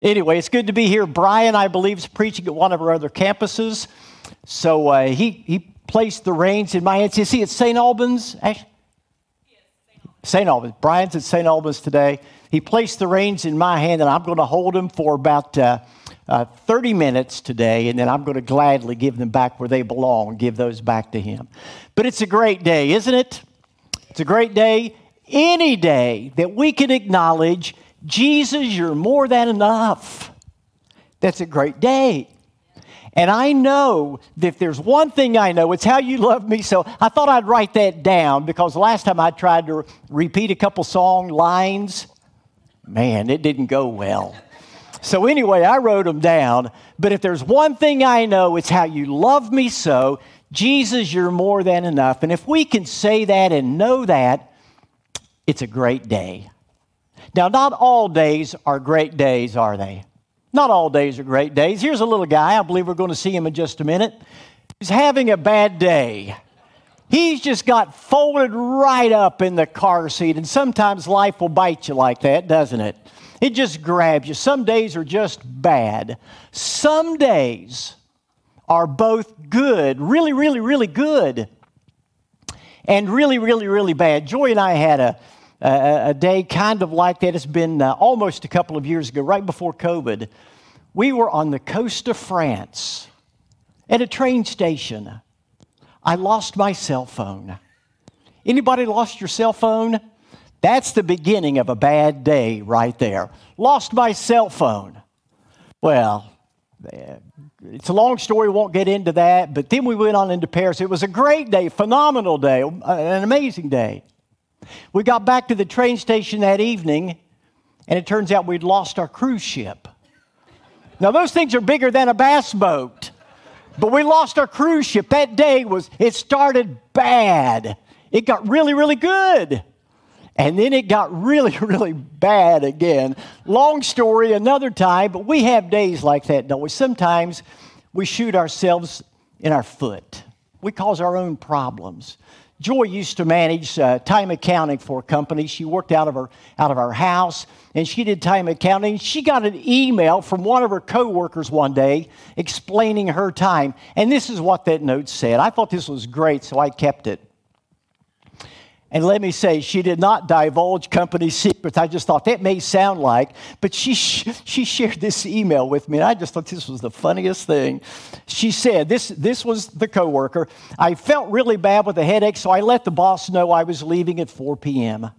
Anyway, it's good to be here. Brian, I believe, is preaching at one of our other campuses. So uh, he, he placed the reins in my hands. You see, it's St. Albans. St. Albans. Brian's at St. Albans today. He placed the reins in my hand, and I'm going to hold them for about uh, uh, 30 minutes today, and then I'm going to gladly give them back where they belong, give those back to him. But it's a great day, isn't it? It's a great day. Any day that we can acknowledge Jesus, you're more than enough. That's a great day. And I know that if there's one thing I know, it's how you love me. So I thought I'd write that down because last time I tried to repeat a couple song lines, man, it didn't go well. So anyway, I wrote them down. But if there's one thing I know, it's how you love me so. Jesus, you're more than enough. And if we can say that and know that, it's a great day. Now, not all days are great days, are they? Not all days are great days. Here's a little guy. I believe we're going to see him in just a minute. He's having a bad day. He's just got folded right up in the car seat. And sometimes life will bite you like that, doesn't it? It just grabs you. Some days are just bad. Some days are both good, really, really, really good, and really, really, really bad. Joy and I had a a, day kind of like that. It's been uh, almost a couple of years ago, right before COVID. We were on the coast of France at a train station. I lost my cell phone. Anybody lost your cell phone? That's the beginning of a bad day right there. Lost my cell phone. Well, it's a long story, won't get into that, but then we went on into Paris. It was a great day, phenomenal day, an amazing day. We got back to the train station that evening, and it turns out we'd lost our cruise ship. Now, those things are bigger than a bass boat, but we lost our cruise ship. That day was, it started bad. It got really, really good. And then it got really, really bad again. Long story, another time, but we have days like that, don't we? Sometimes we shoot ourselves in our foot, we cause our own problems. Joy used to manage uh, time accounting for a company. She worked out of her out of our house, and she did time accounting. She got an email from one of her coworkers one day explaining her time, and this is what that note said. I thought this was great, so I kept it. And let me say, she did not divulge company secrets. I just thought that may sound like, but she, she shared this email with me, and I just thought this was the funniest thing. She said, this, this was the coworker. I felt really bad with a headache, so I let the boss know I was leaving at 4 p.m.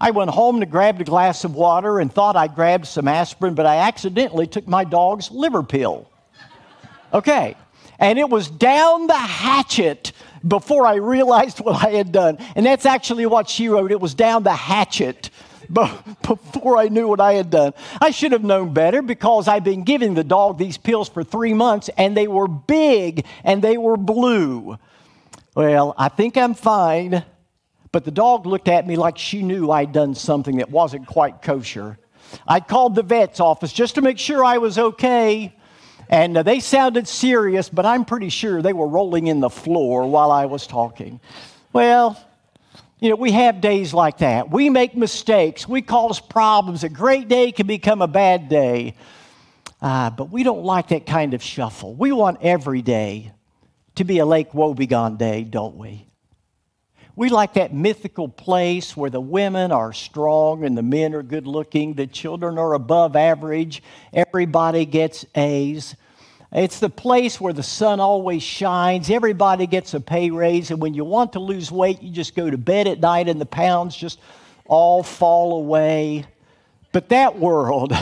I went home to grab a glass of water and thought I grabbed some aspirin, but I accidentally took my dog's liver pill. Okay. And it was down the hatchet before I realized what I had done. And that's actually what she wrote. It was down the hatchet before I knew what I had done. I should have known better because I've been giving the dog these pills for three months and they were big and they were blue. Well, I think I'm fine, but the dog looked at me like she knew I'd done something that wasn't quite kosher. I called the vet's office just to make sure I was okay. And uh, they sounded serious, but I'm pretty sure they were rolling in the floor while I was talking. Well, you know, we have days like that. We make mistakes, we cause problems. A great day can become a bad day. Uh, but we don't like that kind of shuffle. We want every day to be a Lake Wobegon day, don't we? We like that mythical place where the women are strong and the men are good looking, the children are above average, everybody gets A's. It's the place where the sun always shines, everybody gets a pay raise, and when you want to lose weight, you just go to bed at night and the pounds just all fall away. But that world,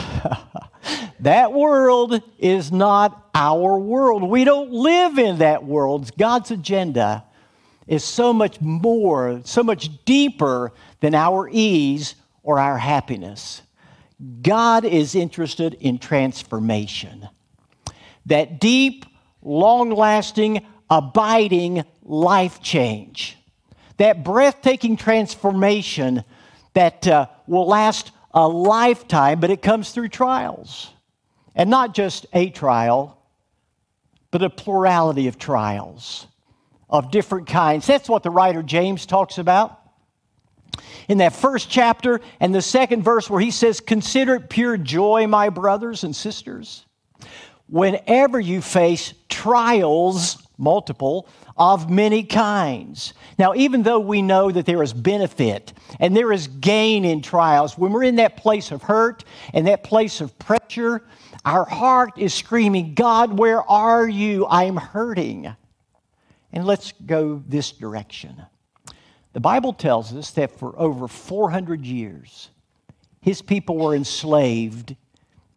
that world is not our world. We don't live in that world. It's God's agenda is so much more, so much deeper than our ease or our happiness. God is interested in transformation that deep, long lasting, abiding life change, that breathtaking transformation that uh, will last a lifetime, but it comes through trials. And not just a trial, but a plurality of trials of different kinds. That's what the writer James talks about. in that first chapter and the second verse where he says, Consider it pure joy, my brothers and sisters, whenever you face trials, multiple, of many kinds. Now, even though we know that there is benefit and there is gain in trials, when we're in that place of hurt and that place of pressure, our heart is screaming, God, where are you? I'm hurting. And let's go this direction. The Bible tells us that for over 400 years, his people were enslaved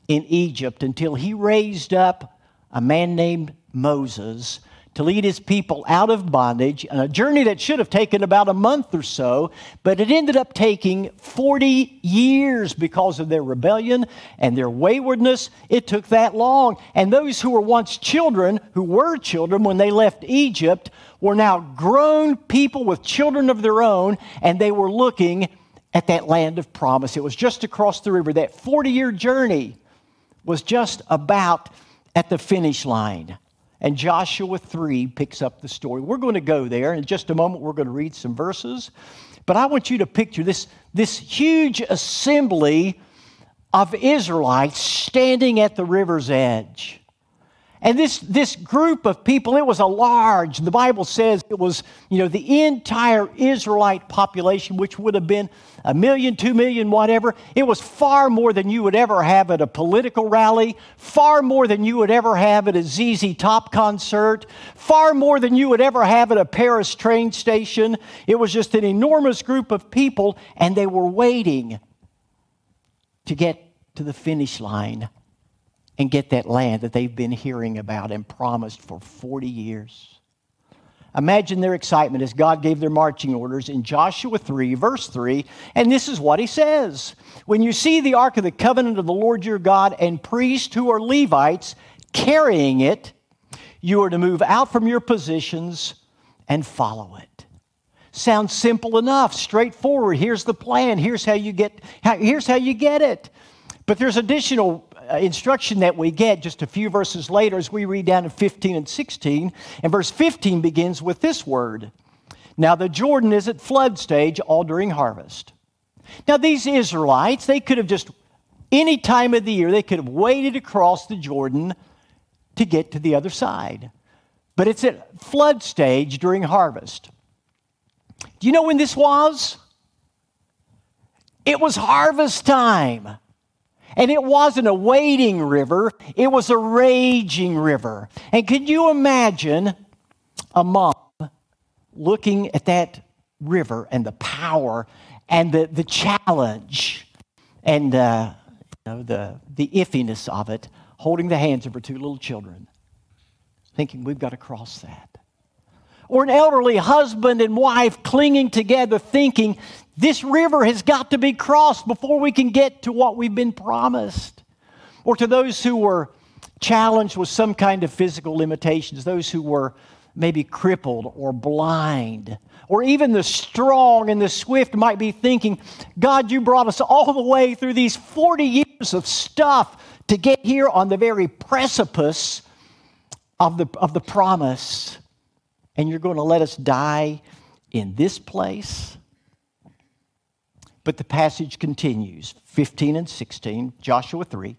in Egypt until he raised up a man named Moses to lead his people out of bondage on a journey that should have taken about a month or so, but it ended up taking 40 years because of their rebellion and their waywardness. It took that long. And those who were once children, who were children when they left Egypt, were now grown people with children of their own, and they were looking at that land of promise. It was just across the river. That 40 year journey was just about at the finish line. And Joshua 3 picks up the story. We're going to go there. In just a moment, we're going to read some verses. But I want you to picture this, this huge assembly of Israelites standing at the river's edge. And this, this group of people, it was a large, the Bible says it was, you know, the entire Israelite population, which would have been a million, two million, whatever. It was far more than you would ever have at a political rally, far more than you would ever have at a ZZ Top concert, far more than you would ever have at a Paris train station. It was just an enormous group of people, and they were waiting to get to the finish line and get that land that they've been hearing about and promised for 40 years. Imagine their excitement as God gave their marching orders in Joshua 3, verse 3, and this is what he says When you see the ark of the covenant of the Lord your God and priests who are Levites carrying it, you are to move out from your positions and follow it. Sounds simple enough, straightforward. Here's the plan. Here's how you get here's how you get it. But there's additional Uh, instruction that we get just a few verses later as we read down to 15 and 16. And verse 15 begins with this word Now the Jordan is at flood stage all during harvest. Now, these Israelites, they could have just, any time of the year, they could have waded across the Jordan to get to the other side. But it's at flood stage during harvest. Do you know when this was? It was harvest time. And it wasn't a waiting river, it was a raging river. And can you imagine a mom looking at that river and the power and the, the challenge and uh, you know, the, the iffiness of it, holding the hands of her two little children, thinking, we've got to cross that. Or an elderly husband and wife clinging together, thinking, this river has got to be crossed before we can get to what we've been promised. Or to those who were challenged with some kind of physical limitations, those who were maybe crippled or blind, or even the strong and the swift might be thinking, God, you brought us all the way through these 40 years of stuff to get here on the very precipice of the, of the promise, and you're going to let us die in this place? But the passage continues 15 and 16, Joshua 3.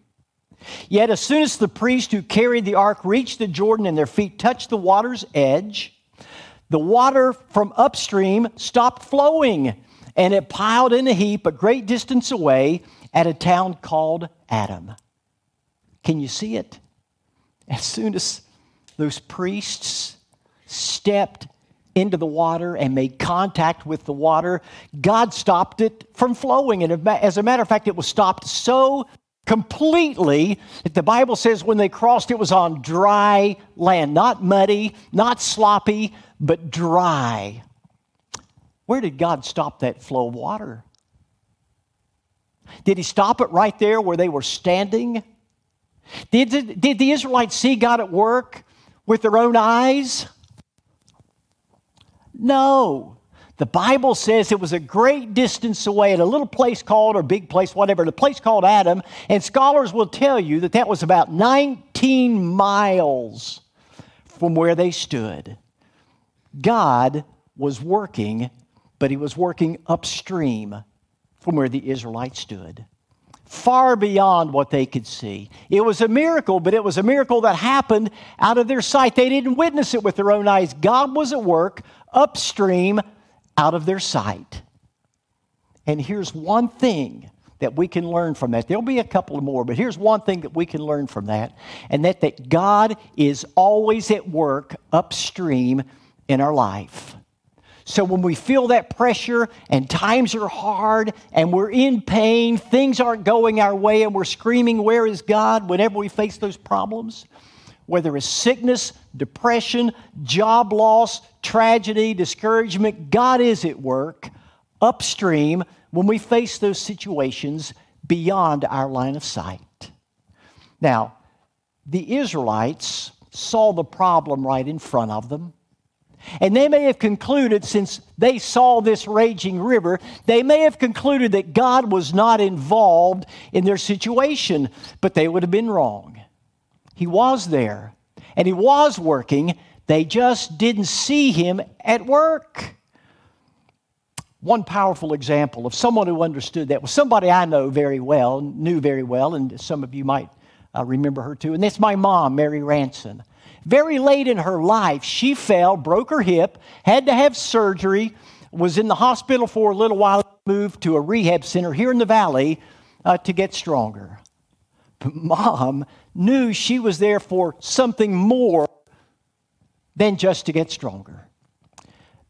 Yet as soon as the priest who carried the ark reached the Jordan and their feet touched the water's edge, the water from upstream stopped flowing and it piled in a heap a great distance away at a town called Adam. Can you see it? As soon as those priests stepped into the water and made contact with the water, God stopped it from flowing. And as a matter of fact, it was stopped so completely that the Bible says when they crossed, it was on dry land, not muddy, not sloppy, but dry. Where did God stop that flow of water? Did he stop it right there where they were standing? Did, did the Israelites see God at work with their own eyes? No. The Bible says it was a great distance away at a little place called, or big place, whatever, the place called Adam. And scholars will tell you that that was about 19 miles from where they stood. God was working but he was working upstream from where the Israelites stood, far beyond what they could see. It was a miracle, but it was a miracle that happened out of their sight. They didn't witness it with their own eyes. God was at work upstream out of their sight. And here's one thing that we can learn from that. There'll be a couple more, but here's one thing that we can learn from that, and that, that God is always at work upstream in our life. So when we feel that pressure and times are hard and we're in pain, things aren't going our way, and we're screaming, Where is God? whenever we face those problems, whether it's sickness, depression, job loss, tragedy, discouragement, God is at work upstream when we face those situations beyond our line of sight. Now, the Israelites saw the problem right in front of them. And they may have concluded, since they saw this raging river, they may have concluded that God was not involved in their situation, but they would have been wrong. He was there, and He was working. They just didn't see Him at work. One powerful example of someone who understood that was somebody I know very well, knew very well, and some of you might uh, remember her too, and that's my mom, Mary Ranson. Very late in her life, she fell, broke her hip, had to have surgery, was in the hospital for a little while, moved to a rehab center here in the valley uh, to get stronger. But mom knew she was there for something more than just to get stronger.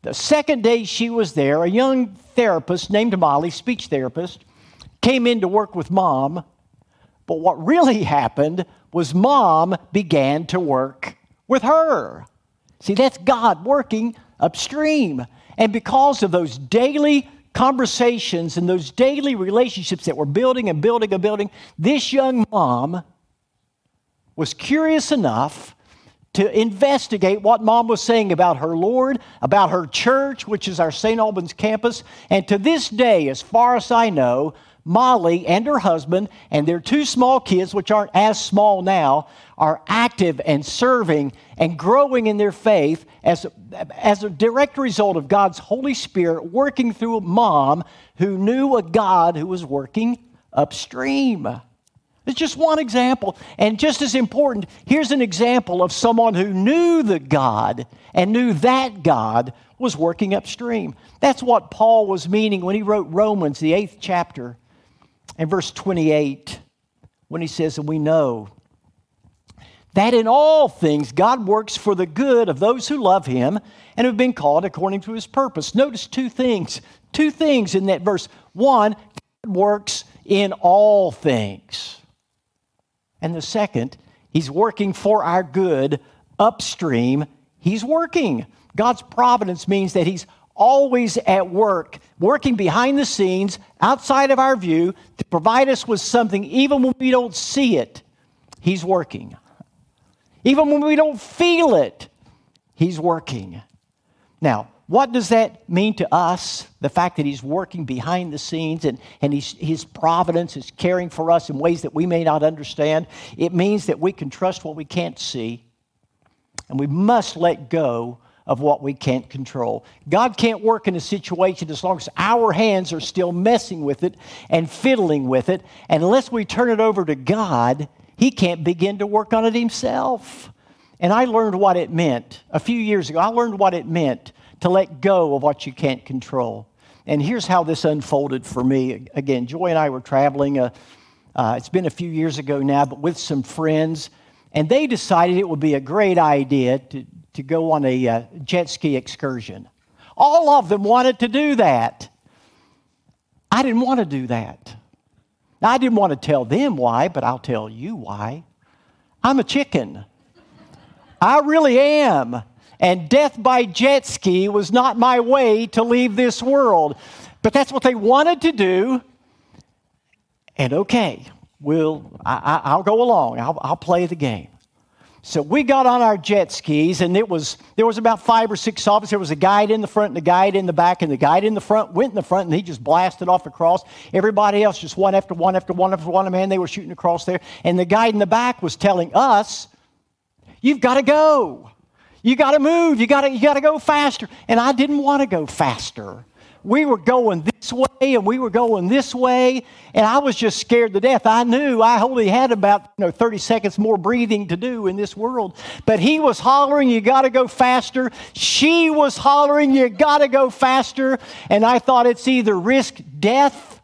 The second day she was there, a young therapist named Molly, speech therapist, came in to work with mom. But what really happened was mom began to work with her. See, that's God working upstream. And because of those daily conversations and those daily relationships that were building and building and building, this young mom was curious enough to investigate what mom was saying about her Lord, about her church, which is our St. Albans campus. And to this day, as far as I know, Molly and her husband and their two small kids, which aren't as small now, are active and serving and growing in their faith as, as a direct result of God's Holy Spirit working through a mom who knew a God who was working upstream. It's just one example. And just as important, here's an example of someone who knew the God and knew that God was working upstream. That's what Paul was meaning when he wrote Romans, the eighth chapter and verse 28 when he says, And we know that in all things God works for the good of those who love him and have been called according to his purpose. Notice two things, two things in that verse. One, God works in all things. And the second, he's working for our good upstream. He's working. God's providence means that he's always at work, working behind the scenes, outside of our view, to provide us with something, even when we don't see it, He's working. Even when we don't feel it, He's working. Now, what does that mean to us? The fact that He's working behind the scenes and, and he's, His providence is caring for us in ways that we may not understand. It means that we can trust what we can't see, and we must let go of what we can't control. God can't work in a situation as long as our hands are still messing with it and fiddling with it. And unless we turn it over to God, He can't begin to work on it Himself. And I learned what it meant a few years ago. I learned what it meant to let go of what you can't control. And here's how this unfolded for me. Again, Joy and I were traveling. Uh, uh, it's been a few years ago now, but with some friends. And they decided it would be a great idea to, to go on a uh, jet ski excursion. All of them wanted to do that. I didn't want to do that. Now, I didn't want to tell them why, but I'll tell you why. I'm a chicken. I really am. And death by jet ski was not my way to leave this world. But that's what they wanted to do. And okay, we'll, I, will go along, I'll, I'll play the game. So we got on our jet skis, and it was there was about five or six of us. There was a guide in the front and a guide in the back, and the guide in the front went in the front, and he just blasted off across. Everybody else just one after one after one after one. Man, they were shooting across there, and the guide in the back was telling us, "You've got to go. You got to move. You got to you got to go faster." And I didn't want to go faster, we were going this way and we were going this way, and I was just scared to death. I knew I only had about you know, 30 seconds more breathing to do in this world. But he was hollering, You got to go faster. She was hollering, You got to go faster. And I thought it's either risk death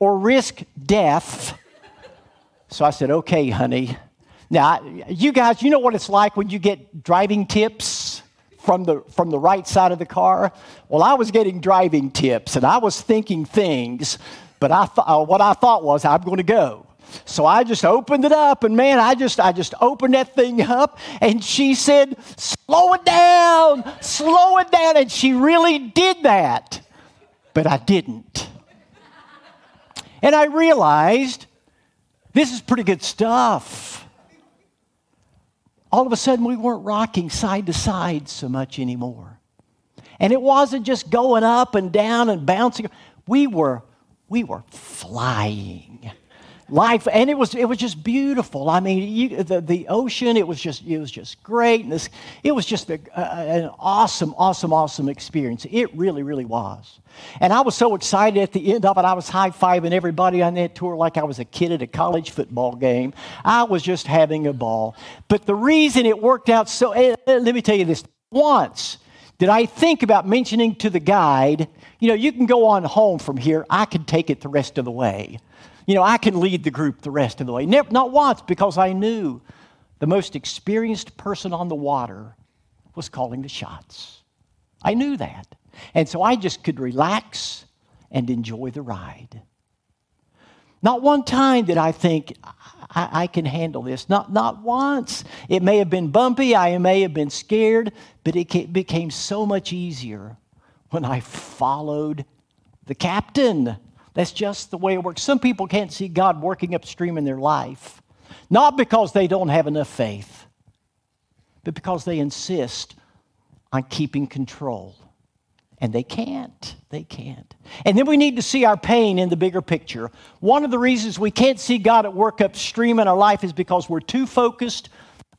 or risk death. So I said, Okay, honey. Now, you guys, you know what it's like when you get driving tips? from the, from the right side of the car? Well, I was getting driving tips and I was thinking things, but I th- uh, what I thought was, I'm going to go. So I just opened it up, and man, I just I just opened that thing up, and she said, "Slow it down, slow it down," and she really did that, but I didn't. And I realized this is pretty good stuff all of a sudden we weren't rocking side to side so much anymore. And it wasn't just going up and down and bouncing. We were, we were flying life and it was it was just beautiful. I mean you, the, the ocean it was just it was just great and this it was just a, an awesome awesome awesome experience. It really really was. And i was so excited at the end of it. I was high-fiving everybody on that tour like i was a kid at a college football game. I was just having a ball. But the reason it worked out so eh, eh, let me tell you this. Once did i think about mentioning to the guide you know you can go on home from here. I can take it the rest of the way you know, I can lead the group the rest of the way. Never, not once, because I knew the most experienced person on the water was calling the shots. I knew that. And so I just could relax and enjoy the ride. Not one time did I think, I, I, can handle this. Not, not once. It may have been bumpy, I may have been scared, but it became so much easier when I followed the captain. That's just the way it works. Some people can't see God working upstream in their life, not because they don't have enough faith, but because they insist on keeping control. And they can't. They can't. And then we need to see our pain in the bigger picture. One of the reasons we can't see God at work upstream in our life is because we're too focused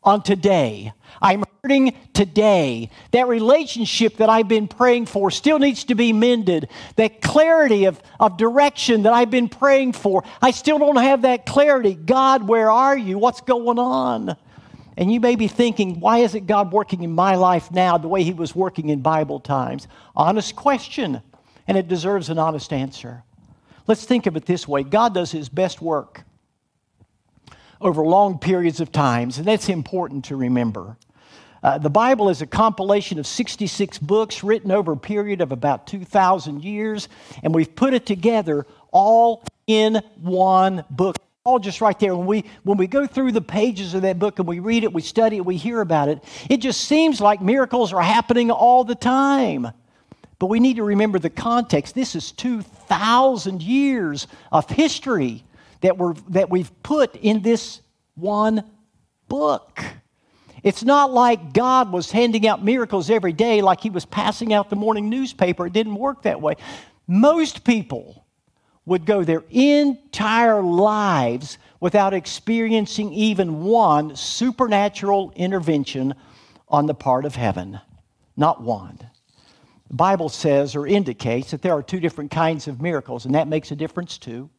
on today. I'm hurting today. That relationship that I've been praying for still needs to be mended. That clarity of, of direction that I've been praying for, I still don't have that clarity. God, where are you? What's going on? And you may be thinking, why isn't God working in my life now the way He was working in Bible times? Honest question, and it deserves an honest answer. Let's think of it this way God does His best work over long periods of times, and that's important to remember. Uh, the Bible is a compilation of 66 books written over a period of about 2,000 years, and we've put it together all in one book. All just right there. When we, when we go through the pages of that book and we read it, we study it, we hear about it, it just seems like miracles are happening all the time. But we need to remember the context. This is 2,000 years of history that, we're, that we've put in this one book. It's not like God was handing out miracles every day like he was passing out the morning newspaper. It didn't work that way. Most people would go their entire lives without experiencing even one supernatural intervention on the part of heaven. Not one. The Bible says or indicates that there are two different kinds of miracles, and that makes a difference too.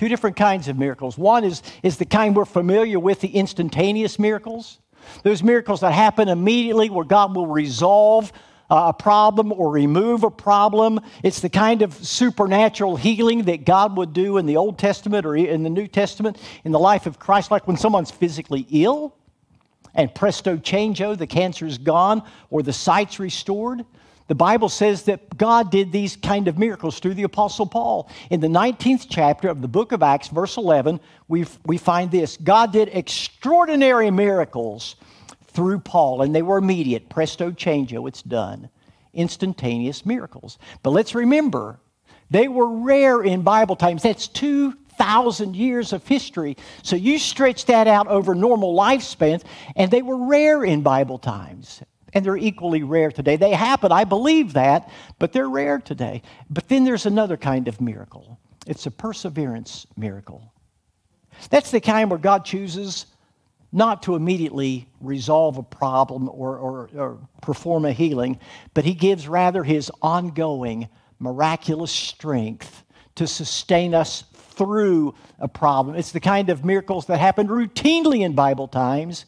Two different kinds of miracles. One is, is the kind we're familiar with, the instantaneous miracles. Those miracles that happen immediately where God will resolve uh, a problem or remove a problem. It's the kind of supernatural healing that God would do in the Old Testament or in the New Testament in the life of Christ, like when someone's physically ill and presto changeo, the cancer is gone or the sight's restored. The Bible says that God did these kind of miracles through the Apostle Paul. In the 19th chapter of the book of Acts, verse 11, we we find this God did extraordinary miracles through Paul, and they were immediate. Presto changeo, it's done. Instantaneous miracles. But let's remember, they were rare in Bible times. That's 2,000 years of history. So you stretch that out over normal lifespans, and they were rare in Bible times and they're equally rare today. They happen, I believe that, but they're rare today. But then there's another kind of miracle it's a perseverance miracle. That's the kind where God chooses not to immediately resolve a problem or, or, or perform a healing, but He gives rather His ongoing miraculous strength to sustain us through a problem. It's the kind of miracles that happened routinely in Bible times,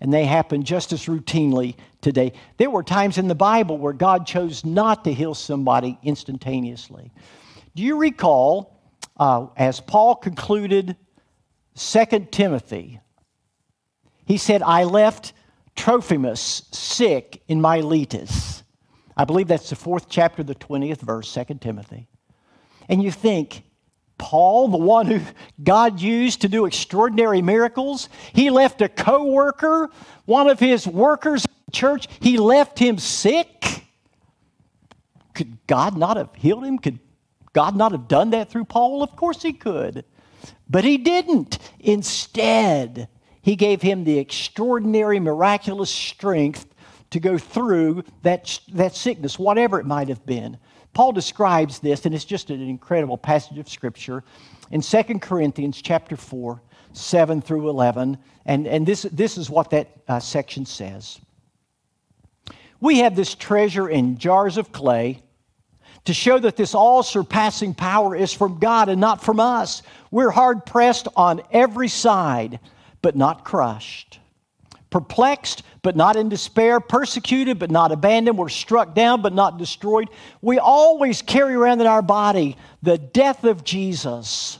and they happen just as routinely today. There were times in the Bible where God chose not to heal somebody instantaneously. Do you recall, uh, as Paul concluded 2 Timothy, he said, I left Trophimus sick in Miletus. I believe that's the fourth chapter, the 20th verse, 2 Timothy. And you think, Paul, the one who God used to do extraordinary miracles, he left a co worker, one of his workers in the church, he left him sick. Could God not have healed him? Could God not have done that through Paul? Of course he could. But he didn't. Instead, he gave him the extraordinary, miraculous strength to go through that, that sickness, whatever it might have been. Paul describes this, and it's just an incredible passage of Scripture in 2 Corinthians chapter 4, 7 through 11. And, and this, this is what that uh, section says. We have this treasure in jars of clay to show that this all surpassing power is from God and not from us. We're hard pressed on every side, but not crushed perplexed, but not in despair, persecuted, but not abandoned. We're struck down, but not destroyed. We always carry around in our body the death of Jesus,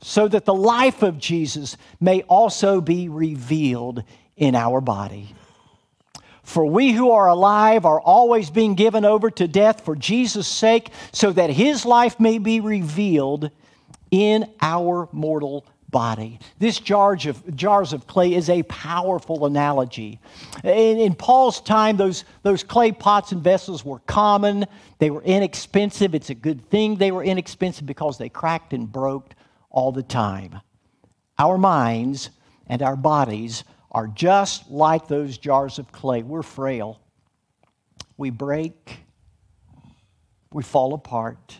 so that the life of Jesus may also be revealed in our body. For we who are alive are always being given over to death for Jesus' sake, so that his life may be revealed in our mortal body. This jars of, jars of clay is a powerful analogy. In, in, Paul's time, those, those clay pots and vessels were common, they were inexpensive. It's a good thing they were inexpensive because they cracked and broke all the time. Our minds and our bodies are just like those jars of clay. We're frail, we break, we fall apart.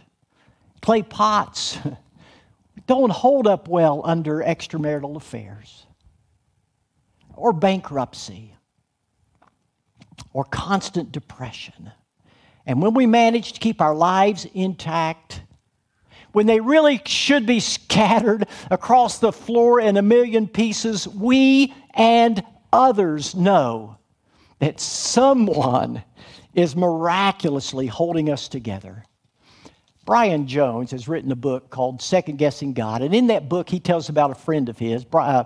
Clay pots. don't hold up well under extramarital affairs or bankruptcy or constant depression. And when we manage to keep our lives intact, when they really should be scattered across the floor in a million pieces, we and others know that someone is miraculously holding us together. Brian Jones has written a book called Second Guessing God. And in that book, he tells about a friend of his. Uh,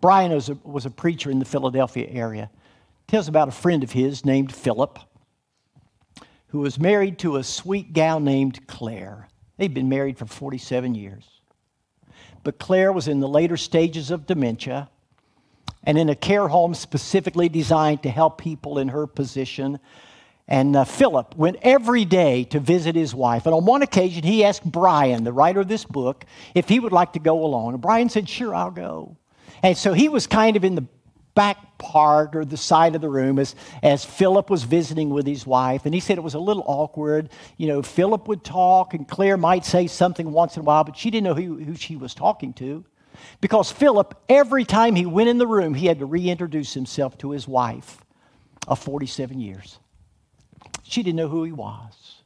Brian was a, was a preacher in the Philadelphia area. He tells about a friend of his named Philip, who was married to a sweet gal named Claire. They'd been married for 47 years. But Claire was in the later stages of dementia and in a care home specifically designed to help people in her position and uh, Philip went every day to visit his wife. And on one occasion, he asked Brian, the writer of this book, if he would like to go along. And Brian said, Sure, I'll go. And so he was kind of in the back part or the side of the room as, as Philip was visiting with his wife. And he said it was a little awkward. You know, Philip would talk, and Claire might say something once in a while, but she didn't know who, who she was talking to. Because Philip, every time he went in the room, he had to reintroduce himself to his wife of 47 years. She didn't know who he was.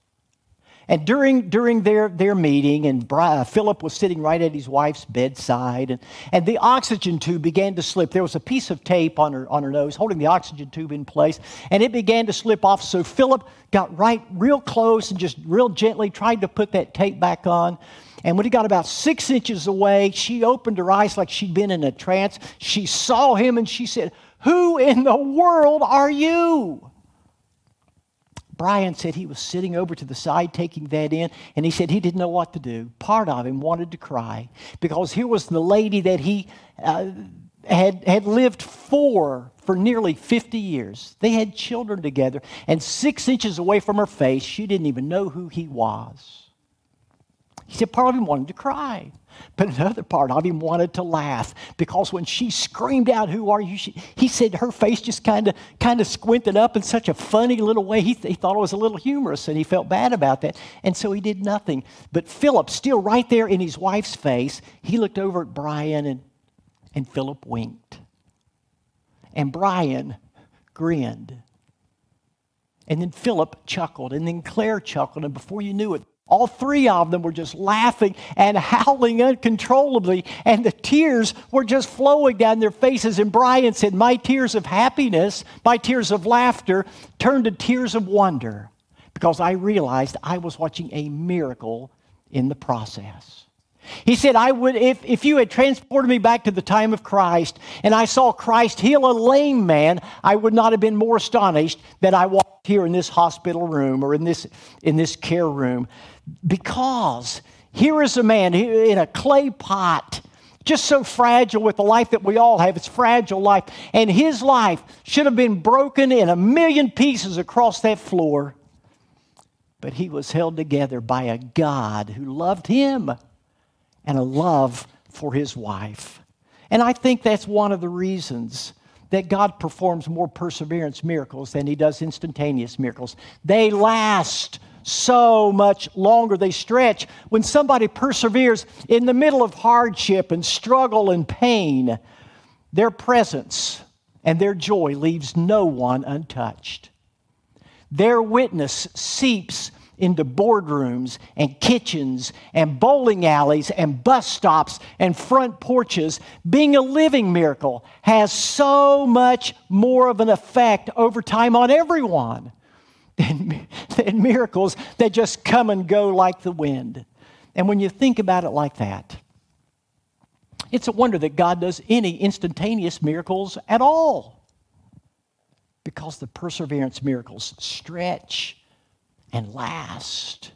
And during, during their, their meeting, and uh, Philip was sitting right at his wife's bedside, and, and the oxygen tube began to slip. There was a piece of tape on her, on her nose holding the oxygen tube in place, and it began to slip off. So Philip got right real close and just real gently tried to put that tape back on. And when he got about six inches away, she opened her eyes like she'd been in a trance. She saw him and she said, Who in the world are you? Brian said he was sitting over to the side taking that in, and he said he didn't know what to do. Part of him wanted to cry because here was the lady that he uh, had, had lived for for nearly 50 years. They had children together, and six inches away from her face, she didn't even know who he was. He said part of him wanted to cry. But another part of him wanted to laugh because when she screamed out, Who are you? She, he said her face just kind of kind of squinted up in such a funny little way. He, th- he thought it was a little humorous and he felt bad about that. And so he did nothing. But Philip, still right there in his wife's face, he looked over at Brian and, and Philip winked. And Brian grinned. And then Philip chuckled, and then Claire chuckled, and before you knew it, all three of them were just laughing and howling uncontrollably, and the tears were just flowing down their faces. And Brian said, My tears of happiness, my tears of laughter turned to tears of wonder because I realized I was watching a miracle in the process. He said, I would, if, if you had transported me back to the time of Christ and I saw Christ heal a lame man, I would not have been more astonished than I walked here in this hospital room or in this, in this care room. Because here is a man in a clay pot, just so fragile with the life that we all have. It's fragile life. And his life should have been broken in a million pieces across that floor. But he was held together by a God who loved him and a love for his wife. And I think that's one of the reasons that God performs more perseverance miracles than he does instantaneous miracles. They last so much longer. They stretch. When somebody perseveres in the middle of hardship and struggle and pain, their presence and their joy leaves no one untouched. Their witness seeps into boardrooms and kitchens and bowling alleys and bus stops and front porches, being a living miracle has so much more of an effect over time on everyone than miracles that just come and go like the wind. And when you think about it like that, it's a wonder that God does any instantaneous miracles at all. Because the perseverance miracles stretch and last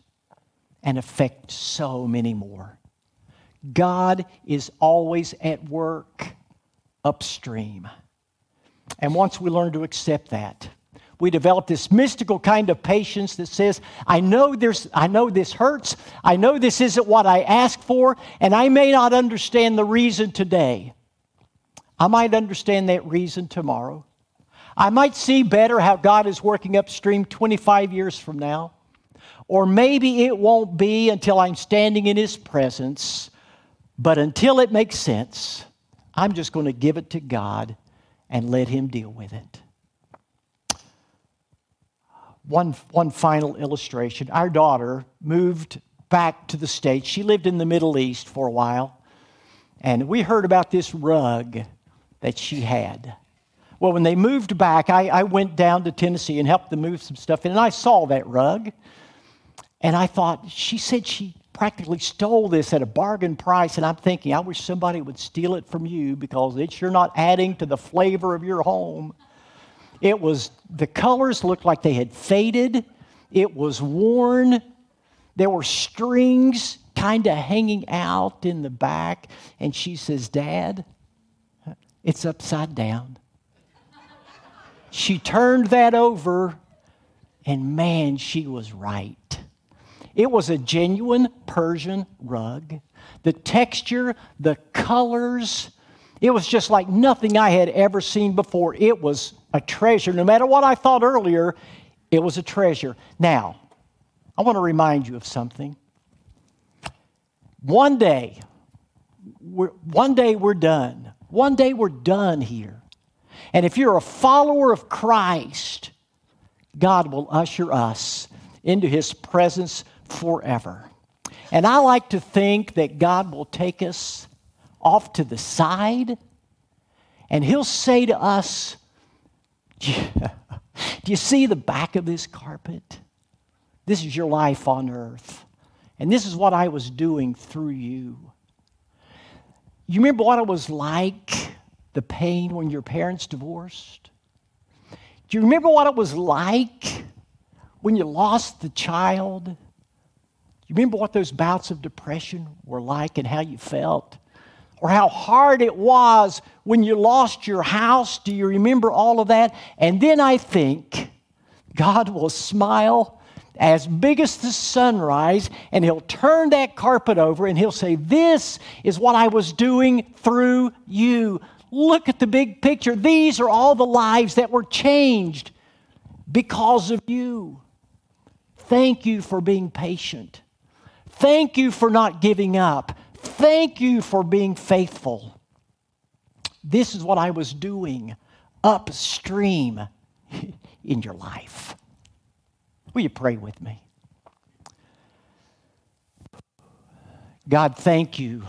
and affect so many more. God is always at work upstream. And once we learn to accept that, we develop this mystical kind of patience that says, I know, there's, I know this hurts. I know this isn't what I asked for, and I may not understand the reason today. I might understand that reason tomorrow. I might see better how God is working upstream 25 years from now. Or maybe it won't be until I'm standing in His presence. But until it makes sense, I'm just going to give it to God and let Him deal with it. One, one final illustration. Our daughter moved back to the States. She lived in the Middle East for a while. And we heard about this rug that she had. Well, when they moved back, I, I, went down to Tennessee and helped them move some stuff in, and I saw that rug. And I thought, she said she practically stole this at a bargain price, and I'm thinking, I wish somebody would steal it from you because it's you're not adding to the flavor of your home. It was, the colors looked like they had faded, it was worn, there were strings kind of hanging out in the back, and she says, Dad, it's upside down. She turned that over, and man, she was right. It was a genuine Persian rug. The texture, the colors, it was just like nothing I had ever seen before. It was a treasure. No matter what I thought earlier, it was a treasure. Now, I want to remind you of something. One day, one day we're done. One day we're done here. And if you're a follower of Christ, God will usher us into his presence forever. And I like to think that God will take us off to the side and he'll say to us, Do you see the back of this carpet? This is your life on earth. And this is what I was doing through you. You remember what it was like the pain when your parents divorced? Do you remember what it was like when you lost the child? Do you remember what those bouts of depression were like and how you felt? Or how hard it was when you lost your house? Do you remember all of that? And then I think God will smile as big as the sunrise, and He'll turn that carpet over and He'll say, This is what I was doing through you. Look at the big picture. These are all the lives that were changed because of you. Thank you for being patient. Thank you for not giving up. Thank you for being faithful. This is what I was doing upstream in your life. Will you pray with me? God, thank you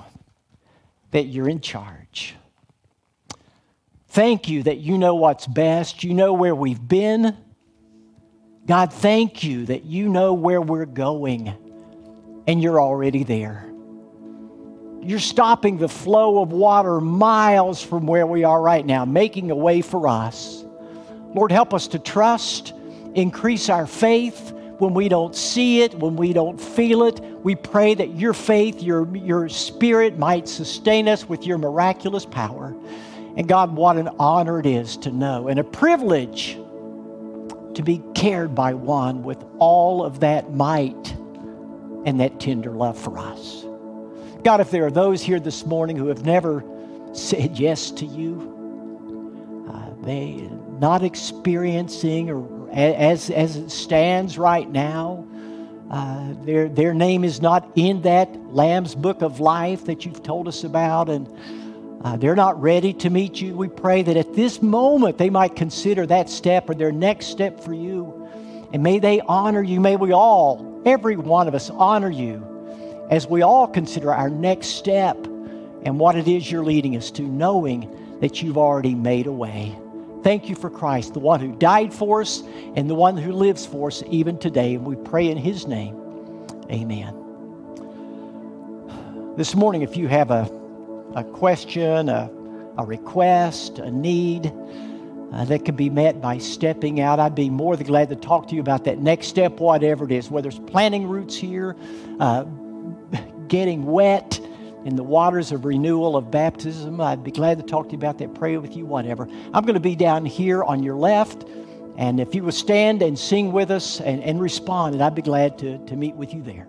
that you're in charge. Thank you that you know what's best. You know where we've been. God, thank you that you know where we're going and you're already there. You're stopping the flow of water miles from where we are right now, making a way for us. Lord, help us to trust, increase our faith when we don't see it, when we don't feel it. We pray that your faith, your, your spirit might sustain us with your miraculous power. And God, what an honor it is to know and a privilege to be cared by one with all of that might and that tender love for us. God, if there are those here this morning who have never said yes to you, uh, they not experiencing or as, as it stands right now, uh, their, their name is not in that Lamb's book of life that you've told us about, and uh, they're not ready to meet you, we pray that at this moment they might consider that step or their next step for you. And may they honor you. May we all, every one of us, honor you as we all consider our next step and what it is you're leading us to, knowing that you've already made a way. Thank you for Christ, the one who died for us and the one who lives for us even today. And we pray in his name. Amen. This morning, if you have a a question, a, a request, a need uh, that can be met by stepping out, I'd be more than glad to talk to you about that next step, whatever it is, whether it's planting roots here, uh, getting wet in the waters of renewal of baptism. I'd be glad to talk to you about that, pray with you, whatever. I'm going to be down here on your left. And if you will stand and sing with us and, and respond, and I'd be glad to, to meet with you there.